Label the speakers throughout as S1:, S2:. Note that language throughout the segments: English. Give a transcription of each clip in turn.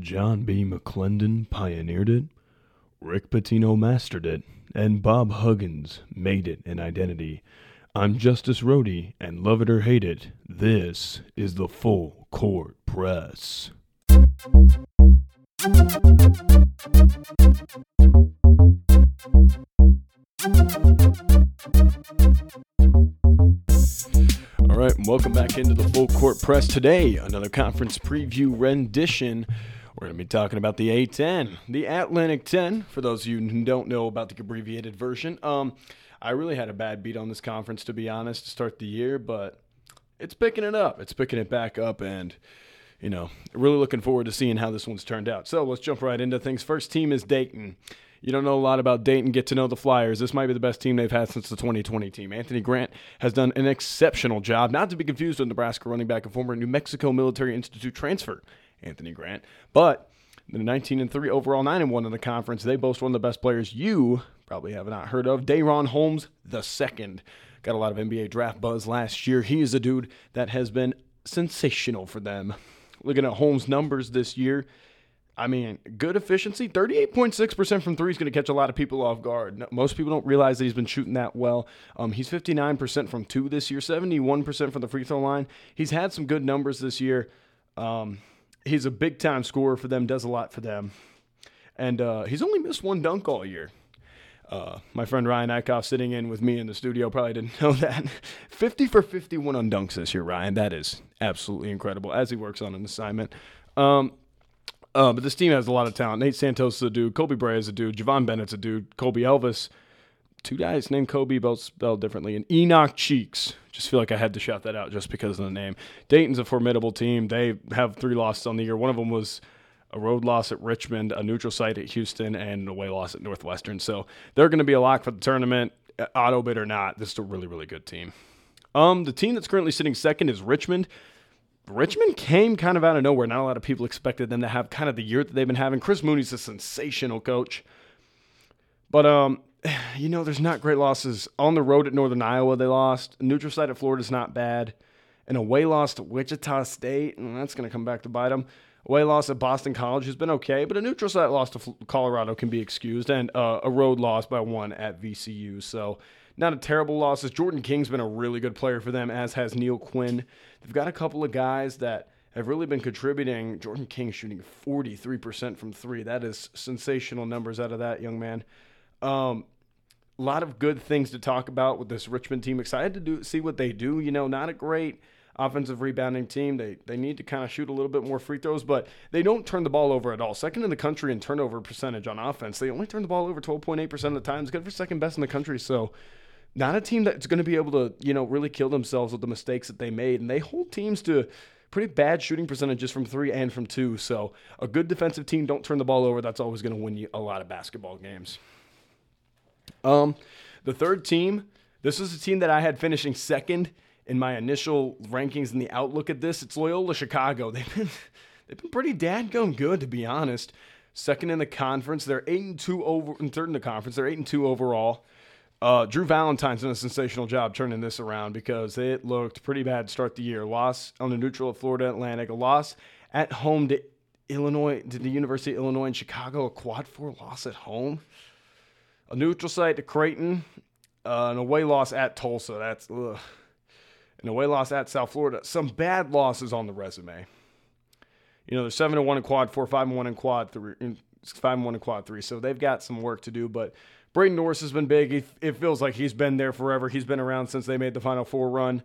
S1: John B. McLendon pioneered it, Rick Pitino mastered it, and Bob Huggins made it an identity. I'm Justice Rhodey, and love it or hate it, this is the Full Court Press. All right, welcome back into the Full Court Press today. Another conference preview rendition. We're going to be talking about the A10, the Atlantic 10. For those of you who don't know about the abbreviated version, um, I really had a bad beat on this conference to be honest to start the year, but it's picking it up. It's picking it back up, and you know, really looking forward to seeing how this one's turned out. So let's jump right into things. First team is Dayton. You don't know a lot about Dayton, get to know the Flyers. This might be the best team they've had since the 2020 team. Anthony Grant has done an exceptional job, not to be confused with Nebraska running back and former New Mexico Military Institute transfer, Anthony Grant. But the 19 and 3 overall, 9 and 1 in the conference. They boast one of the best players you probably have not heard of, DaRon Holmes the second. Got a lot of NBA draft buzz last year. He is a dude that has been sensational for them. Looking at Holmes' numbers this year, I mean, good efficiency. 38.6% from three is going to catch a lot of people off guard. Most people don't realize that he's been shooting that well. Um, he's 59% from two this year, 71% from the free throw line. He's had some good numbers this year. Um, he's a big time scorer for them, does a lot for them. And uh, he's only missed one dunk all year. Uh, my friend Ryan Eichhoff sitting in with me in the studio probably didn't know that. 50 for 51 on dunks this year, Ryan. That is absolutely incredible as he works on an assignment. Um, uh, but this team has a lot of talent. Nate Santos is a dude. Koby Brea is a dude. Javon Bennett's a dude. Kobe Elvis, two guys named Kobe, both spelled differently. And Enoch Cheeks. Just feel like I had to shout that out just because of the name. Dayton's a formidable team. They have three losses on the year. One of them was a road loss at Richmond, a neutral site at Houston, and an away loss at Northwestern. So they're going to be a lock for the tournament, uh, auto bid or not. This is a really, really good team. Um, the team that's currently sitting second is Richmond. Richmond came kind of out of nowhere. Not a lot of people expected them to have kind of the year that they've been having. Chris Mooney's a sensational coach. But um, you know, there's not great losses. On the road at Northern Iowa, they lost. Neutral site at Florida's not bad. An away loss to Wichita State, and that's going to come back to bite them. Away loss at Boston College has been okay, but a neutral site loss to Colorado can be excused, and uh, a road loss by one at VCU. So not a terrible loss. Jordan King's been a really good player for them, as has Neal Quinn. They've got a couple of guys that have really been contributing. Jordan King shooting 43% from three. That is sensational numbers out of that young man. Um, a lot of good things to talk about with this Richmond team. Excited to do see what they do. You know, not a great offensive rebounding team. They they need to kind of shoot a little bit more free throws, but they don't turn the ball over at all. Second in the country in turnover percentage on offense. They only turn the ball over 12.8% of the time. It's good for second best in the country. So not a team that's going to be able to, you know, really kill themselves with the mistakes that they made. And they hold teams to pretty bad shooting percentages from three and from two. So a good defensive team, don't turn the ball over. That's always going to win you a lot of basketball games. Um, the third team, this is a team that I had finishing second in my initial rankings and the outlook at this. It's Loyola Chicago. They've been they've been pretty dadgum good to be honest. Second in the conference, they're eight and two over, and third in the conference. They're eight and two overall. Uh, Drew Valentine's done a sensational job turning this around because it looked pretty bad to start the year. Loss on the neutral at Florida Atlantic, a loss at home to Illinois, to the University of Illinois in Chicago, a quad four loss at home, a neutral site to Creighton, uh, an away loss at Tulsa. That's ugh. an away loss at South Florida. Some bad losses on the resume. You know, they're seven and one in quad four, five and one in quad three, five and one in quad three. So they've got some work to do, but Braden Norris has been big. He, it feels like he's been there forever. He's been around since they made the Final Four run.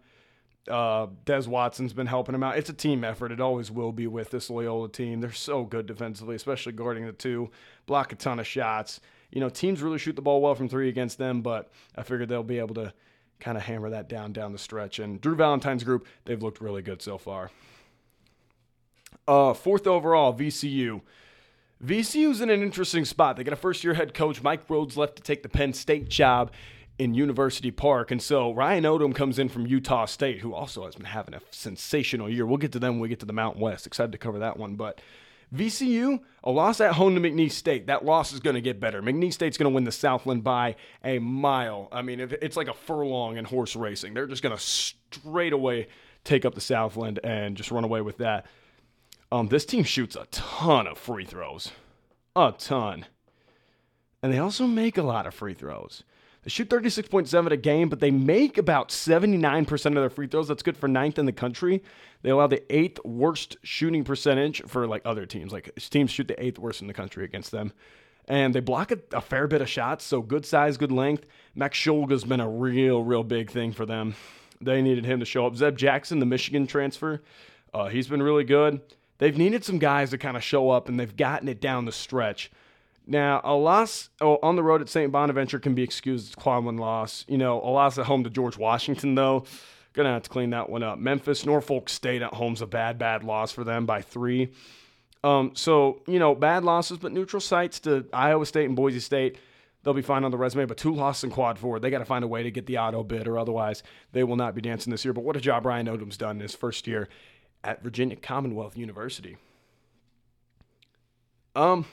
S1: Uh, Des Watson's been helping him out. It's a team effort. It always will be with this Loyola team. They're so good defensively, especially guarding the two, block a ton of shots. You know, teams really shoot the ball well from three against them, but I figured they'll be able to kind of hammer that down down the stretch. And Drew Valentine's group, they've looked really good so far. Uh, fourth overall, VCU. VCU's in an interesting spot. They got a first year head coach. Mike Rhodes, left to take the Penn State job in University Park. And so Ryan Odom comes in from Utah State, who also has been having a sensational year. We'll get to them when we get to the Mountain West. Excited to cover that one. But VCU, a loss at home to McNeese State. That loss is going to get better. McNeese State's going to win the Southland by a mile. I mean, it's like a furlong in horse racing. They're just going to straight away take up the Southland and just run away with that. Um, this team shoots a ton of free throws, a ton, and they also make a lot of free throws. They shoot 36.7 a game, but they make about 79% of their free throws. That's good for ninth in the country. They allow the eighth worst shooting percentage for like other teams. Like teams shoot the eighth worst in the country against them. And they block a, a fair bit of shots, so good size, good length. Max Shulga's been a real, real big thing for them. They needed him to show up. Zeb Jackson, the Michigan transfer, uh, he's been really good. They've needed some guys to kind of show up, and they've gotten it down the stretch. Now, a loss oh, on the road at St. Bonaventure can be excused as quad one loss. You know, a loss at home to George Washington, though, gonna have to clean that one up. Memphis, Norfolk State at home's a bad, bad loss for them by three. Um, so you know, bad losses, but neutral sites to Iowa State and Boise State, they'll be fine on the resume. But two losses in quad four, they got to find a way to get the auto bid, or otherwise they will not be dancing this year. But what a job Ryan Odom's done in his first year at Virginia Commonwealth University. Um,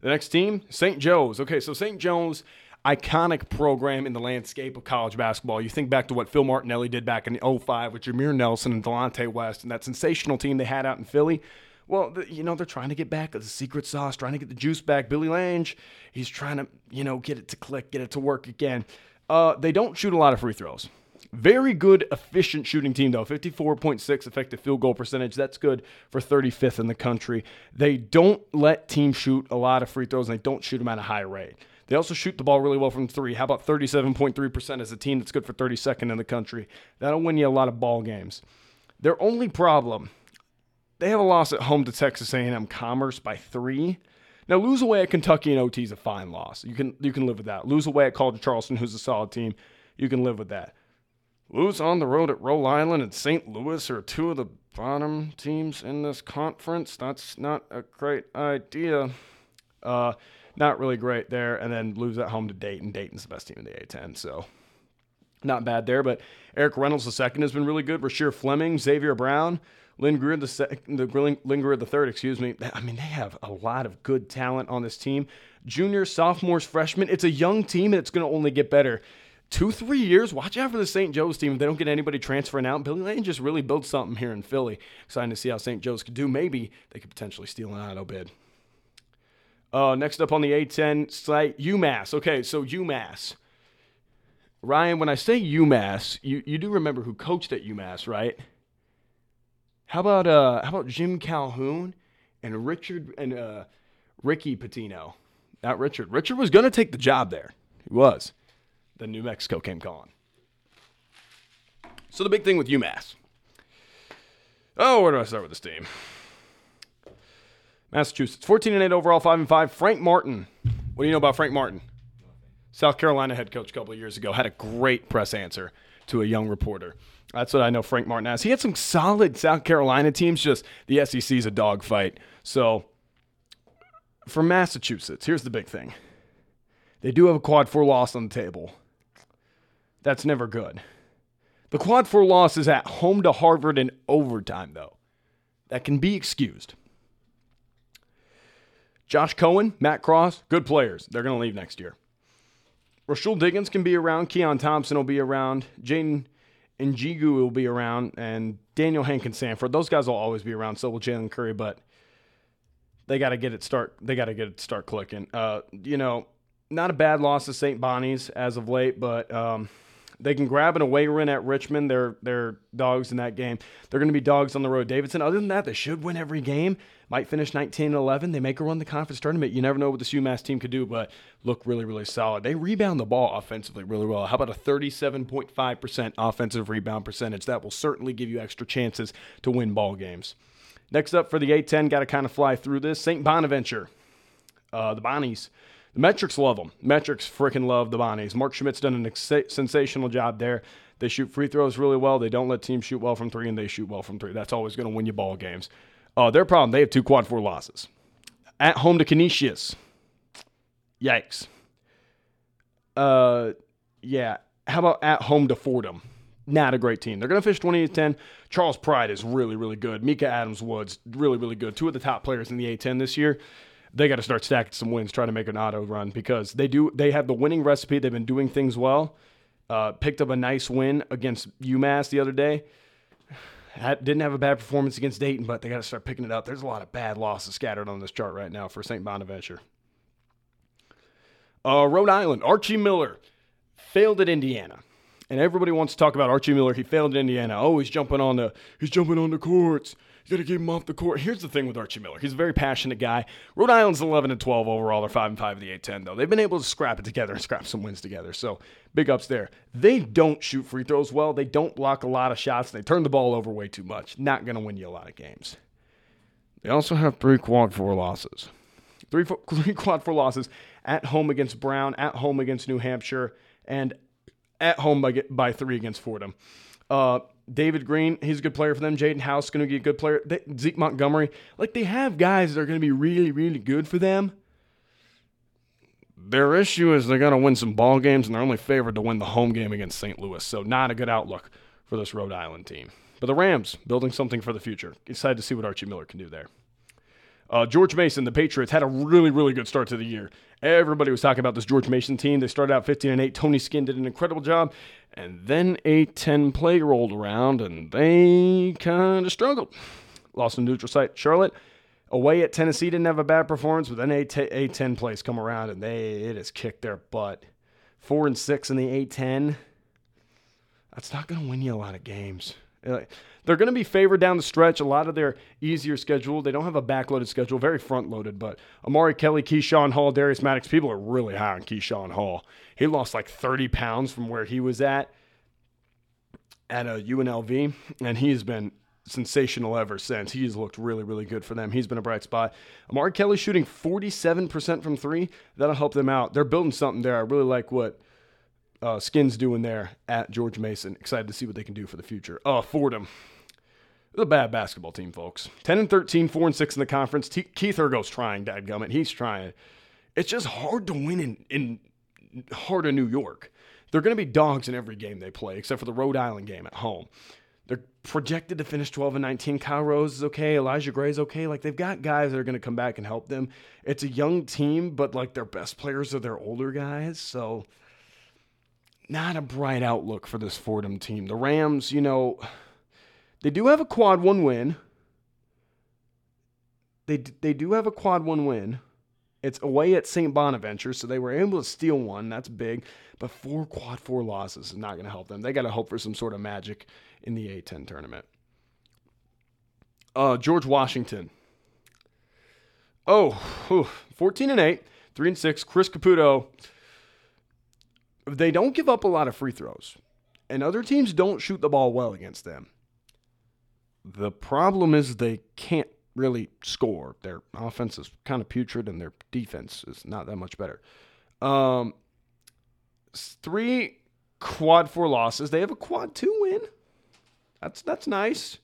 S1: the next team, St. Joe's. Okay, so St. Joe's, iconic program in the landscape of college basketball. You think back to what Phil Martinelli did back in 05 with Jameer Nelson and Delonte West and that sensational team they had out in Philly. Well, you know, they're trying to get back the secret sauce, trying to get the juice back. Billy Lange, he's trying to, you know, get it to click, get it to work again. Uh, they don't shoot a lot of free throws. Very good, efficient shooting team, though. 54.6 effective field goal percentage. That's good for 35th in the country. They don't let teams shoot a lot of free throws, and they don't shoot them at a high rate. They also shoot the ball really well from three. How about 37.3% as a team that's good for 32nd in the country? That'll win you a lot of ball games. Their only problem, they have a loss at home to Texas A&M Commerce by three. Now, lose away at Kentucky and OT is a fine loss. You can you can live with that. Lose away at College Charleston, who's a solid team, you can live with that. Lose on the road at Rhode Island and St. Louis are two of the bottom teams in this conference. That's not a great idea. Uh, not really great there. And then lose at home to Dayton. Dayton's the best team in the A10, so not bad there. But Eric Reynolds the second has been really good. Rasheer Fleming, Xavier Brown, Lynn Greer the second, the Lynn the third. Excuse me. I mean, they have a lot of good talent on this team. Juniors, sophomores, freshmen. It's a young team, and it's going to only get better two, three years, watch out for the St. Joe's team. If they don't get anybody transferring out, Billy Lange just really built something here in Philly. Excited to see how St. Joe's could do. Maybe they could potentially steal an auto bid. Uh, next up on the A10 site, UMass. Okay, so UMass. Ryan, when I say UMass, you, you do remember who coached at UMass, right? How about uh how about Jim Calhoun and Richard and uh Ricky Pitino? Not Richard. Richard was gonna take the job there. He was then New Mexico came calling. So the big thing with UMass. Oh, where do I start with this team? Massachusetts, 14 and 8 overall, 5 and 5. Frank Martin. What do you know about Frank Martin? South Carolina head coach a couple of years ago had a great press answer to a young reporter. That's what I know Frank Martin has. He had some solid South Carolina teams, just the SEC is a dogfight. So for Massachusetts, here's the big thing. They do have a quad four loss on the table. That's never good. The quad four loss is at home to Harvard in overtime, though. That can be excused. Josh Cohen, Matt Cross, good players. They're going to leave next year. Rahsool Diggins can be around. Keon Thompson will be around. Jayden Ndjigue will be around. And Daniel Hankins Sanford. Those guys will always be around. So will Jalen Curry. But they got to get it start. They got to get it start clicking. Uh, you know, not a bad loss to St. Bonnie's as of late, but um, – they can grab an away win at Richmond. They're they're dogs in that game. They're going to be dogs on the road. Davidson. Other than that, they should win every game. Might finish 19 11. They make a run the conference tournament. You never know what this UMass team could do, but look really really solid. They rebound the ball offensively really well. How about a 37.5% offensive rebound percentage? That will certainly give you extra chances to win ball games. Next up for the A10, got to kind of fly through this. St. Bonaventure, uh, the Bonnies. Metrics love them. Metrics freaking love the Bonnies. Mark Schmidt's done a ex- sensational job there. They shoot free throws really well. They don't let teams shoot well from three, and they shoot well from three. That's always going to win you ball games. Uh, their problem, they have two quad four losses. At home to Canisius. Yikes. Uh, yeah. How about at home to Fordham? Not a great team. They're going to finish 20 10. Charles Pride is really, really good. Mika Adams Woods, really, really good. Two of the top players in the A10 this year they got to start stacking some wins, trying to make an auto run because they do. They have the winning recipe. They've been doing things well. Uh, picked up a nice win against UMass the other day. Had, didn't have a bad performance against Dayton, but they got to start picking it up. There's a lot of bad losses scattered on this chart right now for St. Bonaventure. Uh, Rhode Island, Archie Miller failed at Indiana. And everybody wants to talk about Archie Miller. He failed at Indiana. Oh, he's jumping on the he's jumping on the courts. You got to get him off the court. Here's the thing with Archie Miller. He's a very passionate guy. Rhode Island's 11 and 12 overall. They're 5 and 5 in the A10 though. They've been able to scrap it together and scrap some wins together. So, big ups there. They don't shoot free throws well. They don't block a lot of shots. They turn the ball over way too much. Not to win you a lot of games. They also have three quad four losses. Three, three quad four losses at home against Brown, at home against New Hampshire, and at home by, by three against Fordham. Uh, David Green, he's a good player for them. Jaden House going to be a good player. They, Zeke Montgomery, like they have guys that are going to be really, really good for them. Their issue is they're going to win some ball games, and they're only favored to win the home game against St. Louis. So not a good outlook for this Rhode Island team. But the Rams building something for the future. Excited to see what Archie Miller can do there. Uh, George Mason, the Patriots, had a really, really good start to the year. Everybody was talking about this George Mason team. They started out 15 and 8. Tony Skinn did an incredible job. And then a 10 play rolled around and they kind of struggled. Lost a neutral site. Charlotte, away at Tennessee, didn't have a bad performance, but then a, t- a 10 plays come around and they it has kicked their butt. Four and six in the A10. That's not going to win you a lot of games. They're going to be favored down the stretch. A lot of their easier schedule. They don't have a backloaded schedule, very front loaded. But Amari Kelly, Keyshawn Hall, Darius Maddox, people are really high on Keyshawn Hall. He lost like 30 pounds from where he was at at uh, a UNLV, and he's been sensational ever since. He's looked really, really good for them. He's been a bright spot. Amari Kelly shooting 47% from three. That'll help them out. They're building something there. I really like what uh, Skinn's doing there at George Mason. Excited to see what they can do for the future. Uh, Fordham. The bad basketball team, folks. 10 and 13, 4 and 6 in the conference. T- Keith Urgo's trying, dadgummit. He's trying. It's just hard to win in, in of New York. They're going to be dogs in every game they play, except for the Rhode Island game at home. They're projected to finish 12 and 19. Kyle Rose is okay. Elijah Gray's okay. Like they've got guys that are going to come back and help them. It's a young team, but like their best players are their older guys. So not a bright outlook for this Fordham team. The Rams, you know, they do have a quad one win. They they do have a quad one win. It's away at St. Bonaventure, so they were able to steal one. That's big. But four quad four losses is not going to help them. They got to hope for some sort of magic in the A10 tournament. Uh, George Washington. Oh, whew, 14 and 8, 3 and 6. Chris Caputo they don't give up a lot of free throws, and other teams don't shoot the ball well against them. The problem is they can't really score. Their offense is kind of putrid, and their defense is not that much better. Um, three quad four losses. They have a quad two win. That's that's nice.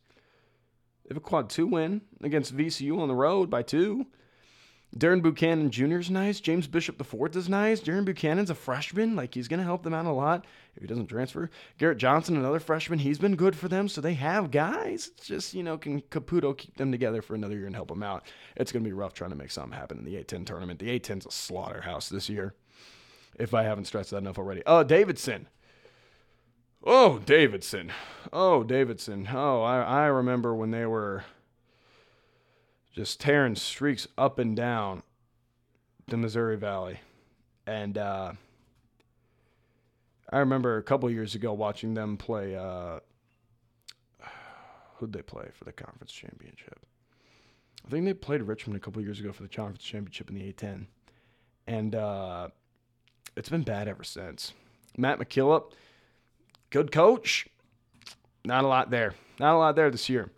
S1: They have a quad two win against VCU on the road by two. Darren Buchanan Jr. is nice. James Bishop IV is nice. Darren Buchanan's a freshman. Like, he's going to help them out a lot if he doesn't transfer. Garrett Johnson, another freshman. He's been good for them. So they have guys. It's just, you know, can Caputo keep them together for another year and help them out? It's going to be rough trying to make something happen in the A10 tournament. The A10's a slaughterhouse this year, if I haven't stressed that enough already. Oh, Davidson. Oh, Davidson. Oh, Davidson. Oh, I, I remember when they were just tearing streaks up and down the Missouri Valley. And uh, I remember a couple years ago watching them play. Uh, who'd they play for the conference championship? I think they played Richmond a couple years ago for the conference championship in the A10. And uh, it's been bad ever since. Matt McKillop, good coach. Not a lot there. Not a lot there this year.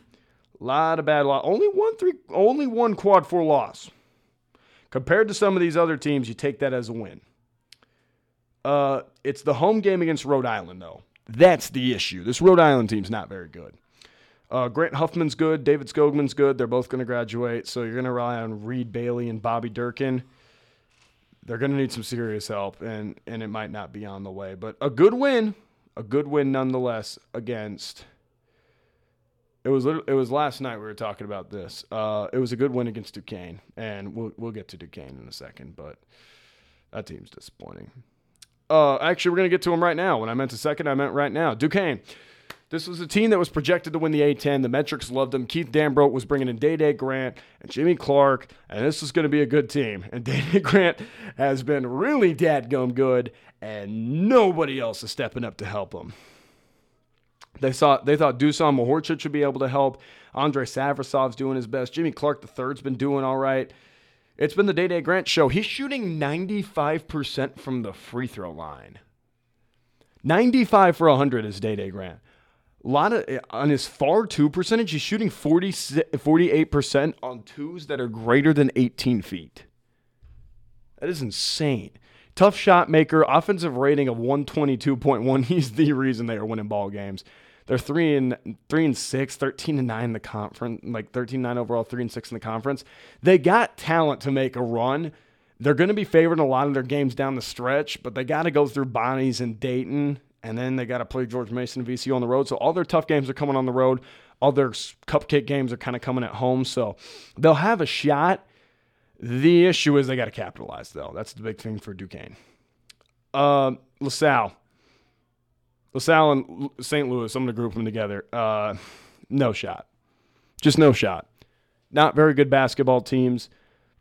S1: Lot of bad loss. Only one three. Only one quad four loss. Compared to some of these other teams, you take that as a win. Uh, it's the home game against Rhode Island, though. That's the issue. This Rhode Island team's not very good. Uh, Grant Huffman's good. David Skogman's good. They're both going to graduate. So you're going to rely on Reed Bailey and Bobby Durkin. They're going to need some serious help, and, and it might not be on the way. But a good win, a good win nonetheless against it was it was last night we were talking about this. Uh, it was a good win against Duquesne, and we'll we'll get to Duquesne in a second, but that team's disappointing. Uh, actually, we're gonna get to them right now. When I meant a second, I meant right now. Duquesne, This was a team that was projected to win the A10. The metrics loved them. Keith Dambrot was bringing in Dae Dae Grant and Jimmy Clark, and this was going to be a good team. And Dae Dae Grant has been really dadgum good, and nobody else is stepping up to help him. They thought they thought Dusan Mahorcic should be able to help. Andrei Savrasov's doing his best. Jimmy Clark the third's been doing all right. It's been the Dae Dae Grant show. He's shooting 95% from the free throw line. 95 for 100 is Dae Dae Grant. A lot of on his far two percentage, he's shooting 40, 48% on twos that are greater than 18 feet. That is insane. Tough shot maker, offensive rating of 122.1. He's the reason they are winning ball games. They're three and three and six, 13 and nine in the conference, like 13 9 overall, three and six in the conference. They got talent to make a run. They're going to be favored in a lot of their games down the stretch, but they got to go through Bonnie's and Dayton, and then they got to play George Mason and VCU on the road. So all their tough games are coming on the road. All their cupcake games are kind of coming at home. So they'll have a shot. The issue is they got to capitalize, though. That's the big thing for Duquesne. Uh, LaSalle. LaSalle and St. Louis, I'm going to group them together. Uh, no shot. Just no shot. Not very good basketball teams.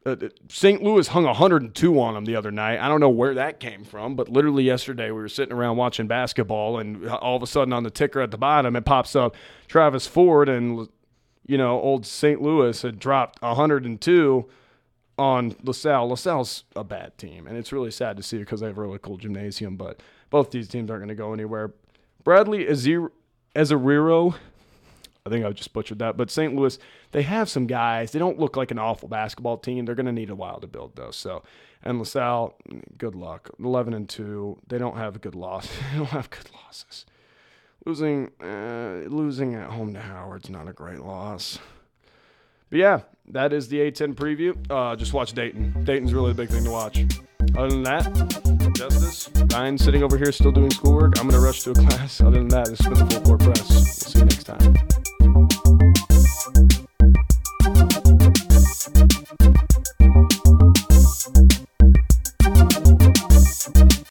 S1: Uh, St. Louis hung 102 on them the other night. I don't know where that came from, but literally yesterday we were sitting around watching basketball, and all of a sudden on the ticker at the bottom it pops up Travis Ford, and you know old St. Louis had dropped 102 on LaSalle. LaSalle's a bad team, and it's really sad to see because they have a really cool gymnasium, but both these teams aren't going to go anywhere. Bradley Azariro, I think I just butchered that, but St. Louis, they have some guys. They don't look like an awful basketball team. They're going to need a while to build though. So, and LaSalle, good luck. 11 and 2. They don't have good loss. they don't have good losses. Losing uh, losing at home to Howard's not a great loss. But yeah, that is the A10 preview. Uh, just watch Dayton. Dayton's really a big thing to watch. Other than that, Justice, Ryan sitting over here still doing schoolwork. I'm going to rush to a class. Other than that, this has been the Full Court Press. We'll see you next time.